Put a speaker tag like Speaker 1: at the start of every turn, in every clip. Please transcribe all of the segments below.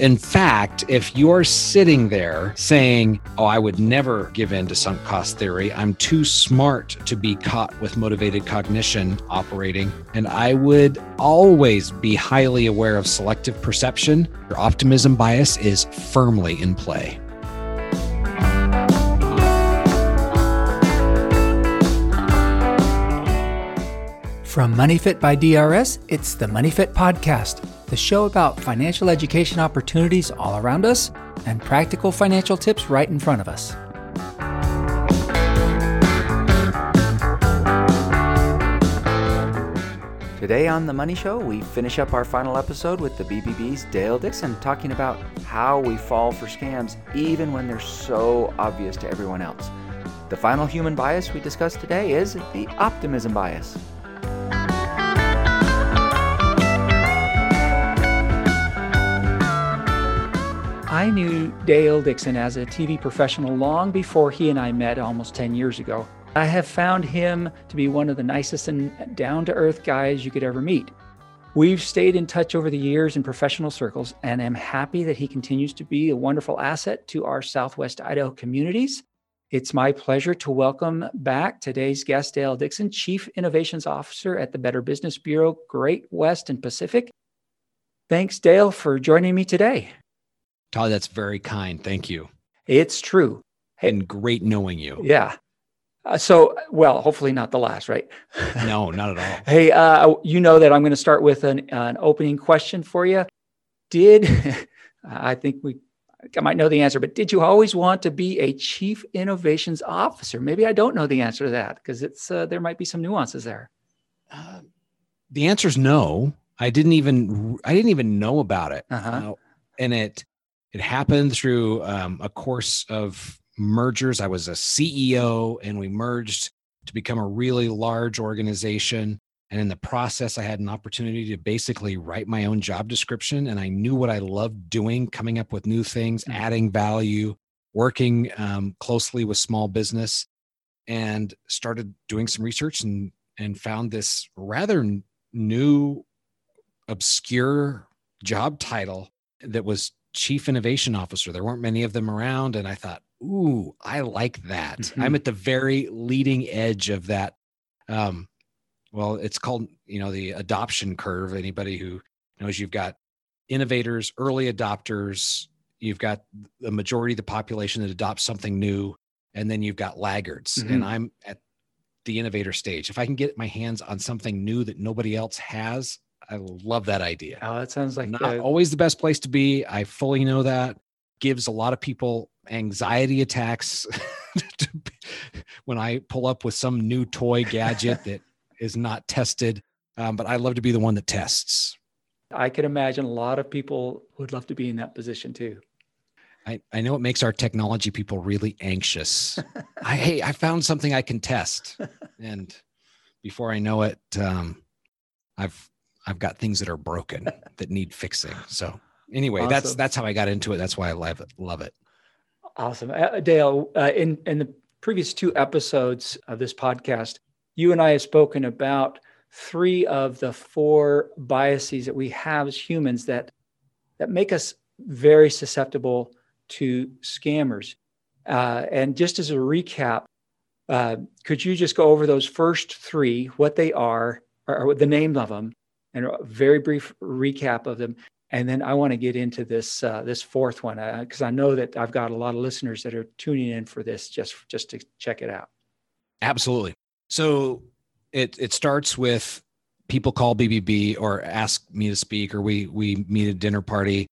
Speaker 1: In fact, if you're sitting there saying, Oh, I would never give in to sunk cost theory, I'm too smart to be caught with motivated cognition operating, and I would always be highly aware of selective perception, your optimism bias is firmly in play.
Speaker 2: From MoneyFit by DRS, it's the MoneyFit Podcast the show about financial education opportunities all around us and practical financial tips right in front of us. Today on The Money Show, we finish up our final episode with the BBB's Dale Dixon talking about how we fall for scams even when they're so obvious to everyone else. The final human bias we discussed today is the optimism bias. I knew Dale Dixon as a TV professional long before he and I met almost 10 years ago. I have found him to be one of the nicest and down to earth guys you could ever meet. We've stayed in touch over the years in professional circles, and am happy that he continues to be a wonderful asset to our Southwest Idaho communities. It's my pleasure to welcome back today's guest, Dale Dixon, Chief Innovations Officer at the Better Business Bureau, Great West and Pacific. Thanks, Dale, for joining me today.
Speaker 1: Todd, that's very kind. Thank you.
Speaker 2: It's true.
Speaker 1: Hey, and great knowing you.
Speaker 2: Yeah. Uh, so, well, hopefully not the last, right?
Speaker 1: no, not at all.
Speaker 2: hey, uh, you know that I'm going to start with an, an opening question for you. Did I think we I might know the answer, but did you always want to be a chief innovations officer? Maybe I don't know the answer to that because it's uh, there might be some nuances there.
Speaker 1: Uh, the answer is no. I didn't even I didn't even know about it, uh-huh. and it it happened through um, a course of mergers. I was a CEO and we merged to become a really large organization. And in the process, I had an opportunity to basically write my own job description. And I knew what I loved doing, coming up with new things, mm-hmm. adding value, working um, closely with small business, and started doing some research and, and found this rather new, obscure job title that was chief innovation officer. There weren't many of them around. And I thought, ooh, I like that. Mm-hmm. I'm at the very leading edge of that. Um, well, it's called, you know, the adoption curve. Anybody who knows you've got innovators, early adopters, you've got the majority of the population that adopts something new, and then you've got laggards. Mm-hmm. And I'm at the innovator stage. If I can get my hands on something new that nobody else has, I love that idea.
Speaker 2: Oh, that sounds like
Speaker 1: not always the best place to be. I fully know that. Gives a lot of people anxiety attacks when I pull up with some new toy gadget that is not tested. Um, but I love to be the one that tests.
Speaker 2: I can imagine a lot of people would love to be in that position too.
Speaker 1: I, I know it makes our technology people really anxious. I hey, I found something I can test. And before I know it, um, I've I've got things that are broken that need fixing. So anyway, awesome. that's that's how I got into it. That's why I love it. Love it.
Speaker 2: Awesome, uh, Dale. Uh, in in the previous two episodes of this podcast, you and I have spoken about three of the four biases that we have as humans that that make us very susceptible to scammers. Uh, and just as a recap, uh, could you just go over those first three, what they are, or, or the name of them, and a very brief recap of them. And then I want to get into this uh, this fourth one because uh, I know that I've got a lot of listeners that are tuning in for this just just to check it out.
Speaker 1: Absolutely. So it it starts with people call BBB or ask me to speak, or we we meet at a dinner party,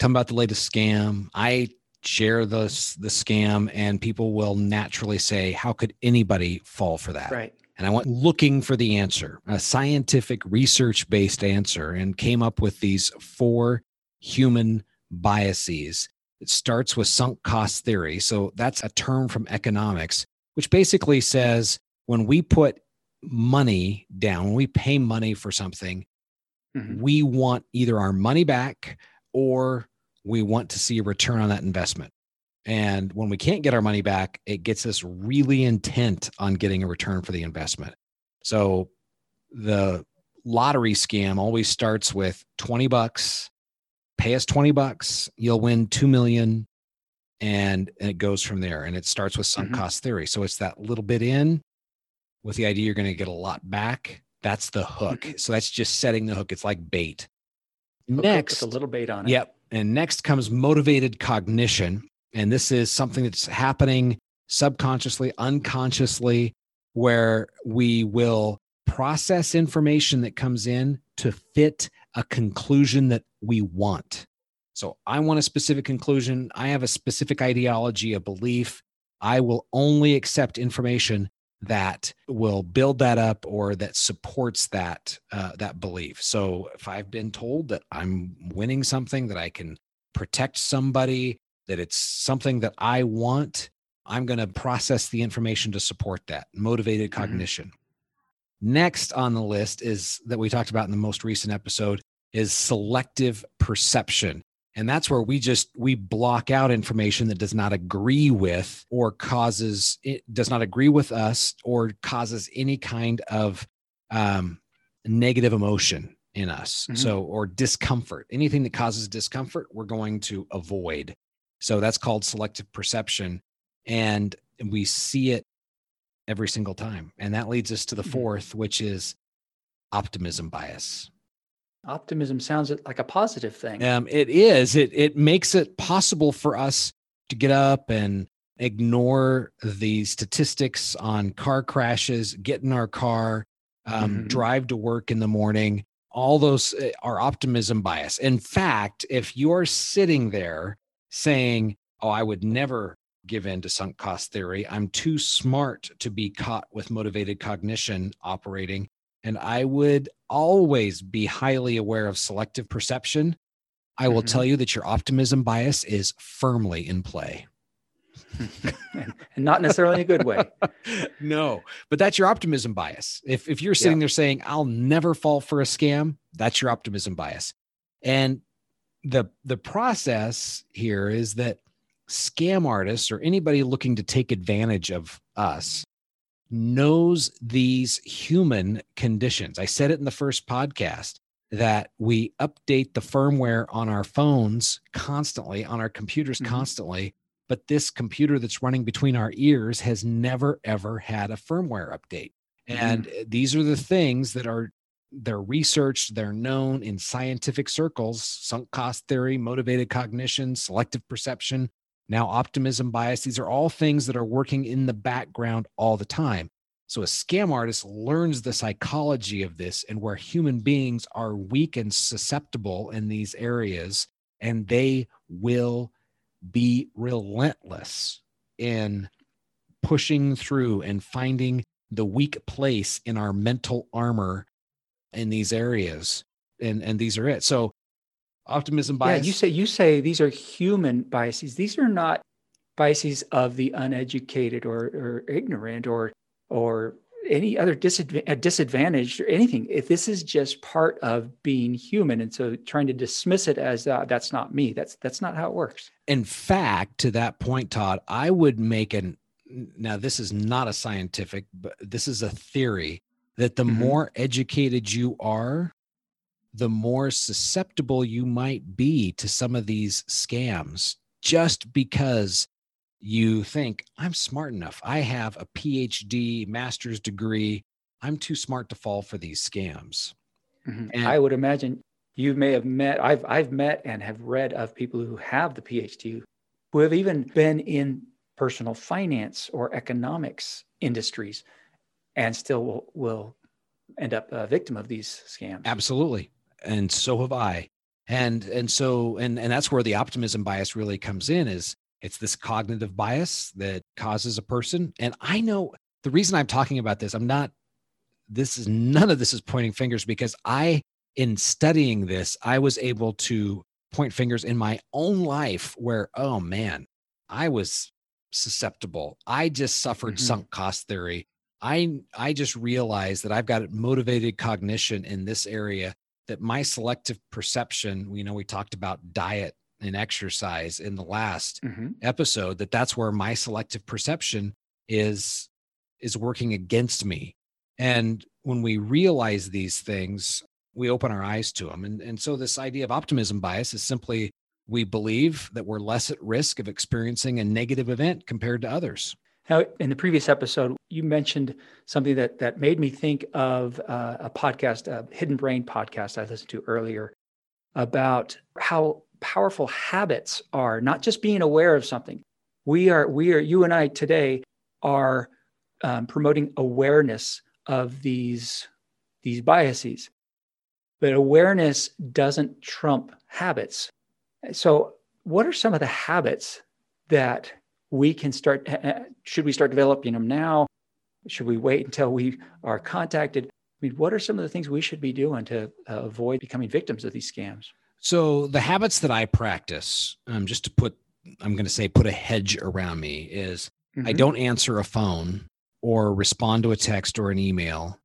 Speaker 1: tell them about the latest scam. I share the the scam, and people will naturally say, "How could anybody fall for that?"
Speaker 2: Right
Speaker 1: and I went looking for the answer, a scientific research based answer, and came up with these four human biases. It starts with sunk cost theory. So that's a term from economics, which basically says when we put money down, when we pay money for something, mm-hmm. we want either our money back or we want to see a return on that investment. And when we can't get our money back, it gets us really intent on getting a return for the investment. So the lottery scam always starts with 20 bucks pay us 20 bucks, you'll win 2 million. And, and it goes from there. And it starts with sunk mm-hmm. cost theory. So it's that little bit in with the idea you're going to get a lot back. That's the hook. Mm-hmm. So that's just setting the hook. It's like bait.
Speaker 2: Hook next, a little bait on it.
Speaker 1: Yep. And next comes motivated cognition. And this is something that's happening subconsciously, unconsciously, where we will process information that comes in to fit a conclusion that we want. So I want a specific conclusion. I have a specific ideology, a belief. I will only accept information that will build that up or that supports that uh, that belief. So if I've been told that I'm winning something, that I can protect somebody, that it's something that I want, I'm going to process the information to support that. Motivated mm-hmm. cognition. Next on the list is that we talked about in the most recent episode is selective perception. And that's where we just we block out information that does not agree with or causes it does not agree with us or causes any kind of um, negative emotion in us. Mm-hmm. So or discomfort. Anything that causes discomfort, we're going to avoid. So that's called selective perception. And we see it every single time. And that leads us to the mm-hmm. fourth, which is optimism bias.
Speaker 2: Optimism sounds like a positive thing.
Speaker 1: Um, it is. It it makes it possible for us to get up and ignore the statistics on car crashes, get in our car, um, mm-hmm. drive to work in the morning. All those eh, are optimism bias. In fact, if you're sitting there saying, "Oh, I would never give in to sunk cost theory. I'm too smart to be caught with motivated cognition operating." And I would always be highly aware of selective perception. I will mm-hmm. tell you that your optimism bias is firmly in play.
Speaker 2: and not necessarily in a good way.
Speaker 1: no, but that's your optimism bias. If if you're sitting yeah. there saying I'll never fall for a scam, that's your optimism bias. And the the process here is that scam artists or anybody looking to take advantage of us knows these human conditions. I said it in the first podcast that we update the firmware on our phones constantly, on our computers mm-hmm. constantly, but this computer that's running between our ears has never ever had a firmware update. Mm-hmm. And these are the things that are they're researched, they're known in scientific circles, sunk cost theory, motivated cognition, selective perception, now optimism bias. These are all things that are working in the background all the time. So a scam artist learns the psychology of this and where human beings are weak and susceptible in these areas, and they will be relentless in pushing through and finding the weak place in our mental armor in these areas. And and these are it. So optimism bias.
Speaker 2: Yeah, you say you say these are human biases. These are not biases of the uneducated or, or ignorant or or any other disadv- disadvantage or anything. If this is just part of being human, and so trying to dismiss it as uh, that's not me, that's that's not how it works.
Speaker 1: In fact, to that point, Todd, I would make an now this is not a scientific, but this is a theory that the mm-hmm. more educated you are, the more susceptible you might be to some of these scams just because you think, I'm smart enough. I have a PhD, master's degree. I'm too smart to fall for these scams.
Speaker 2: Mm-hmm. And I would imagine you may have met, I've, I've met and have read of people who have the PhD who have even been in personal finance or economics industries and still will, will end up a victim of these scams.
Speaker 1: Absolutely and so have I. And and so and and that's where the optimism bias really comes in is it's this cognitive bias that causes a person. And I know the reason I'm talking about this, I'm not this is none of this is pointing fingers because I in studying this, I was able to point fingers in my own life where, oh man, I was susceptible. I just suffered mm-hmm. sunk cost theory. I I just realized that I've got motivated cognition in this area that my selective perception, you know, we talked about diet and exercise in the last mm-hmm. episode, that that's where my selective perception is is working against me. And when we realize these things, we open our eyes to them. And, and so this idea of optimism bias is simply we believe that we're less at risk of experiencing a negative event compared to others.
Speaker 2: Now, in the previous episode, you mentioned something that that made me think of uh, a podcast, a Hidden Brain podcast I listened to earlier, about how powerful habits are. Not just being aware of something. We are, we are, you and I today are um, promoting awareness of these these biases, but awareness doesn't trump habits. So, what are some of the habits that we can start? Should we start developing them now? Should we wait until we are contacted? I mean, what are some of the things we should be doing to uh, avoid becoming victims of these scams?
Speaker 1: So, the habits that I practice, um, just to put, I'm going to say, put a hedge around me, is mm-hmm. I don't answer a phone or respond to a text or an email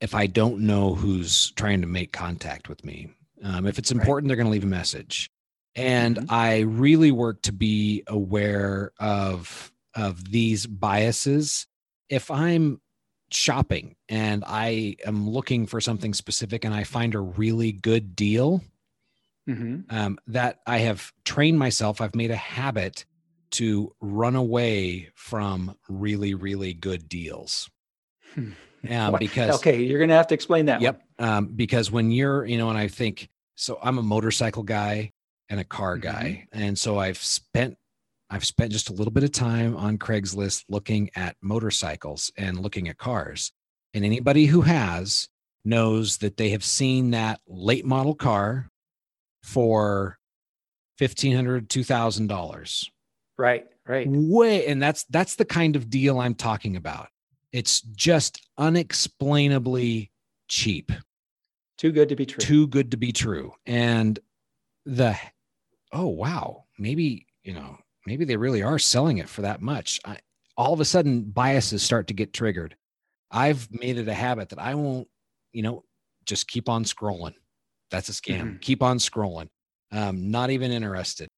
Speaker 1: if I don't know who's trying to make contact with me. Um, if it's important, right. they're going to leave a message and mm-hmm. i really work to be aware of of these biases. If i'm shopping and i am looking for something specific and i find a really good deal mm-hmm. um, that i have trained myself i've made a habit to run away from really really good deals.
Speaker 2: Um, because okay you're gonna have to explain that
Speaker 1: yep um, because when you're you know and i think so i'm a motorcycle guy and a car mm-hmm. guy. Mm-hmm. And so I've spent I've spent just a little bit of time on Craigslist looking at motorcycles and looking at cars. And anybody who has knows that they have seen that late model car for $1500 $2000
Speaker 2: right right
Speaker 1: way and that's that's the kind of deal i'm talking about it's just unexplainably cheap
Speaker 2: too good to be true
Speaker 1: too good to be true and the oh wow maybe you know maybe they really are selling it for that much. I, all of a sudden biases start to get triggered. I've made it a habit that i won't you know just keep on scrolling. That's a scam. Mm-hmm. keep on scrolling. Um, not even interested.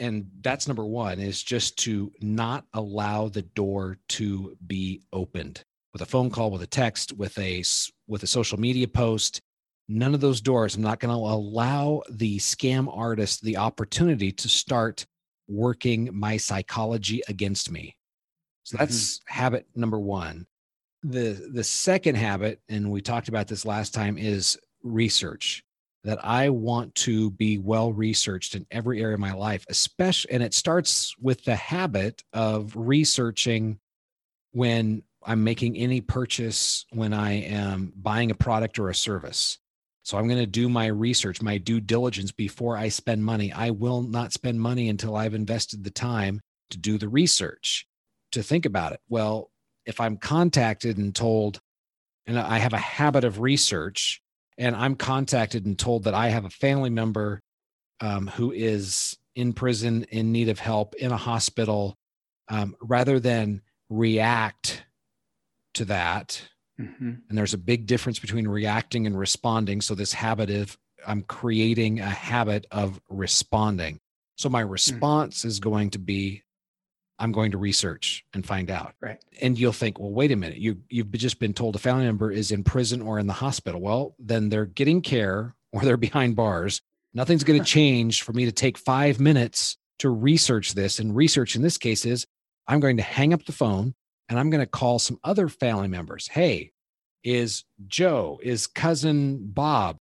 Speaker 1: And that's number one is just to not allow the door to be opened. With a phone call with a text with a with a social media post none of those doors. I'm not going to allow the scam artist the opportunity to start working my psychology against me. So that's mm-hmm. habit number one. The the second habit, and we talked about this last time, is research. That I want to be well researched in every area of my life, especially, and it starts with the habit of researching when I'm making any purchase, when I am buying a product or a service. So I'm going to do my research, my due diligence before I spend money. I will not spend money until I've invested the time to do the research, to think about it. Well, if I'm contacted and told, and I have a habit of research, and I'm contacted and told that I have a family member um, who is in prison, in need of help, in a hospital, um, rather than react to that Mm-hmm. And there's a big difference between reacting and responding. So, this habit of I'm creating a habit of responding. So, my mm. response mm-hmm. is going to be I'm going to research and find out.
Speaker 2: Right.
Speaker 1: And you'll think, well, wait a minute. You you've just been told a family member is in prison or in the hospital. Well, then they're getting care or they're behind bars. Nothing's going to change for me to take five minutes to research this. And research in this case is I'm going to hang up the phone and I'm going to call some other family members. Hey, is Joe, is cousin Bob,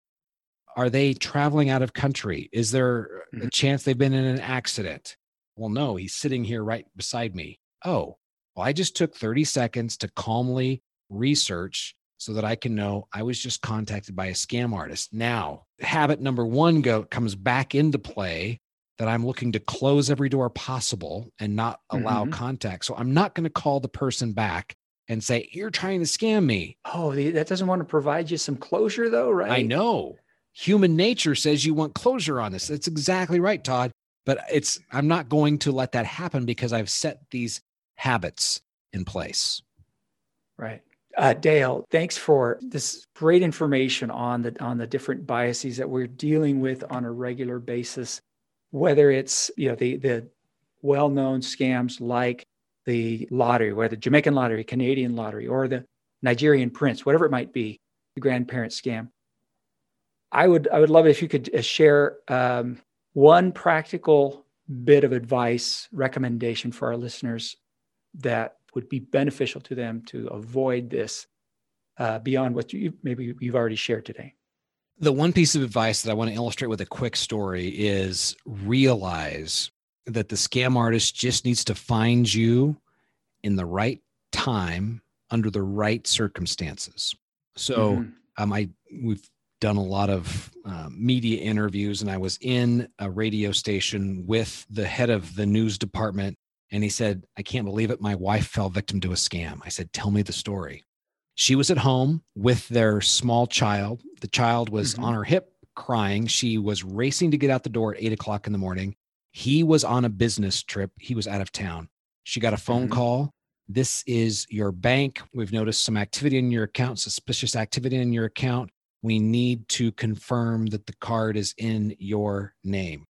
Speaker 1: are they traveling out of country? Is there a mm-hmm. chance they've been in an accident? Well, no, he's sitting here right beside me. Oh, well, I just took 30 seconds to calmly research so that I can know I was just contacted by a scam artist. Now, habit number one go comes back into play that I'm looking to close every door possible and not allow mm-hmm. contact. So I'm not going to call the person back and say, You're trying to scam me.
Speaker 2: Oh, that doesn't want to provide you some closure, though, right?
Speaker 1: I know. Human nature says you want closure on this. That's exactly right, Todd. But it's, I'm not going to let that happen because I've set these habits in place.
Speaker 2: Right. Uh, Dale, thanks for this great information on the on the different biases that we're dealing with on a regular basis whether it's you know the the well-known scams like the lottery, whether the Jamaican lottery, Canadian lottery, or the Nigerian prince, whatever it might be, the grandparent scam. I would I would love it if you could uh, share um, one practical bit of advice recommendation for our listeners that would be beneficial to them to avoid this uh, beyond what you maybe you've already shared today.
Speaker 1: The one piece of advice that I want to illustrate with a quick story is realize that the scam artist just needs to find you in the right time under the right circumstances. So mm-hmm. um, I we've done a lot of uh, media interviews, and I was in a radio station with the head of the news department, and he said, "I can't believe it. My wife fell victim to a scam." I said, "Tell me the story." She was at home with their small child. The child was mm-hmm. on her hip crying. She was racing to get out the door at eight o'clock in the morning. He was on a business trip. He was out of town. She got a phone mm-hmm. call. This is your bank. We've noticed some activity in your account, suspicious activity in your account. We need to confirm that the card is in your name.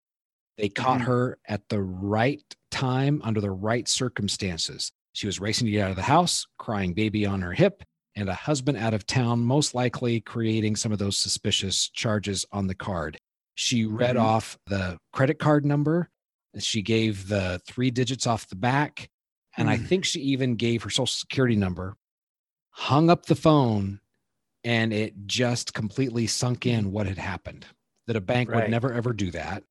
Speaker 1: They caught mm-hmm. her at the right time under the right circumstances. She was racing to get out of the house, crying baby on her hip and a husband out of town, most likely creating some of those suspicious charges on the card. She read mm-hmm. off the credit card number. She gave the three digits off the back. And mm. I think she even gave her social security number, hung up the phone, and it just completely sunk in what had happened that a bank right. would never, ever do that.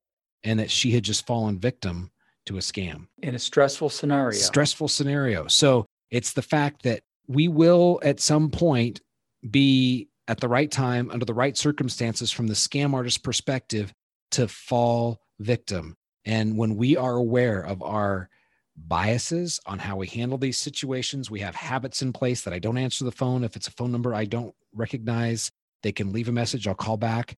Speaker 1: And that she had just fallen victim to a scam
Speaker 2: in a stressful scenario.
Speaker 1: Stressful scenario. So it's the fact that we will at some point be at the right time under the right circumstances from the scam artist perspective to fall victim. And when we are aware of our biases on how we handle these situations, we have habits in place that I don't answer the phone. If it's a phone number I don't recognize, they can leave a message, I'll call back.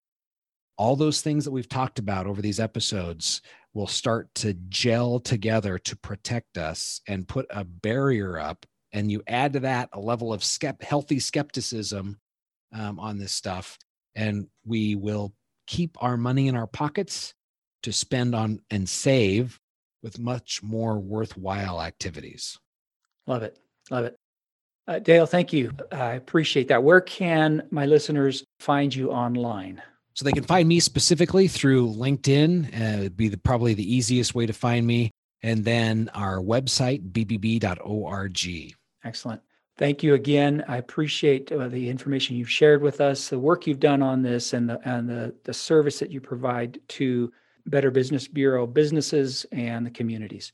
Speaker 1: All those things that we've talked about over these episodes will start to gel together to protect us and put a barrier up and you add to that a level of skept- healthy skepticism um, on this stuff, and we will keep our money in our pockets to spend on and save with much more worthwhile activities.
Speaker 2: Love it. Love it. Uh, Dale, thank you. I appreciate that. Where can my listeners find you online?
Speaker 1: So they can find me specifically through LinkedIn. Uh, it'd be the, probably the easiest way to find me. And then our website, bbb.org.
Speaker 2: Excellent. Thank you again. I appreciate uh, the information you've shared with us, the work you've done on this, and the and the, the service that you provide to Better Business Bureau businesses and the communities.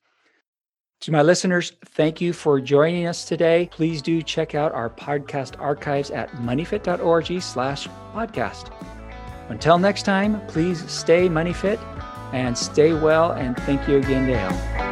Speaker 2: To my listeners, thank you for joining us today. Please do check out our podcast archives at moneyfit.org slash podcast. Until next time, please stay moneyfit and stay well. And thank you again, Dale.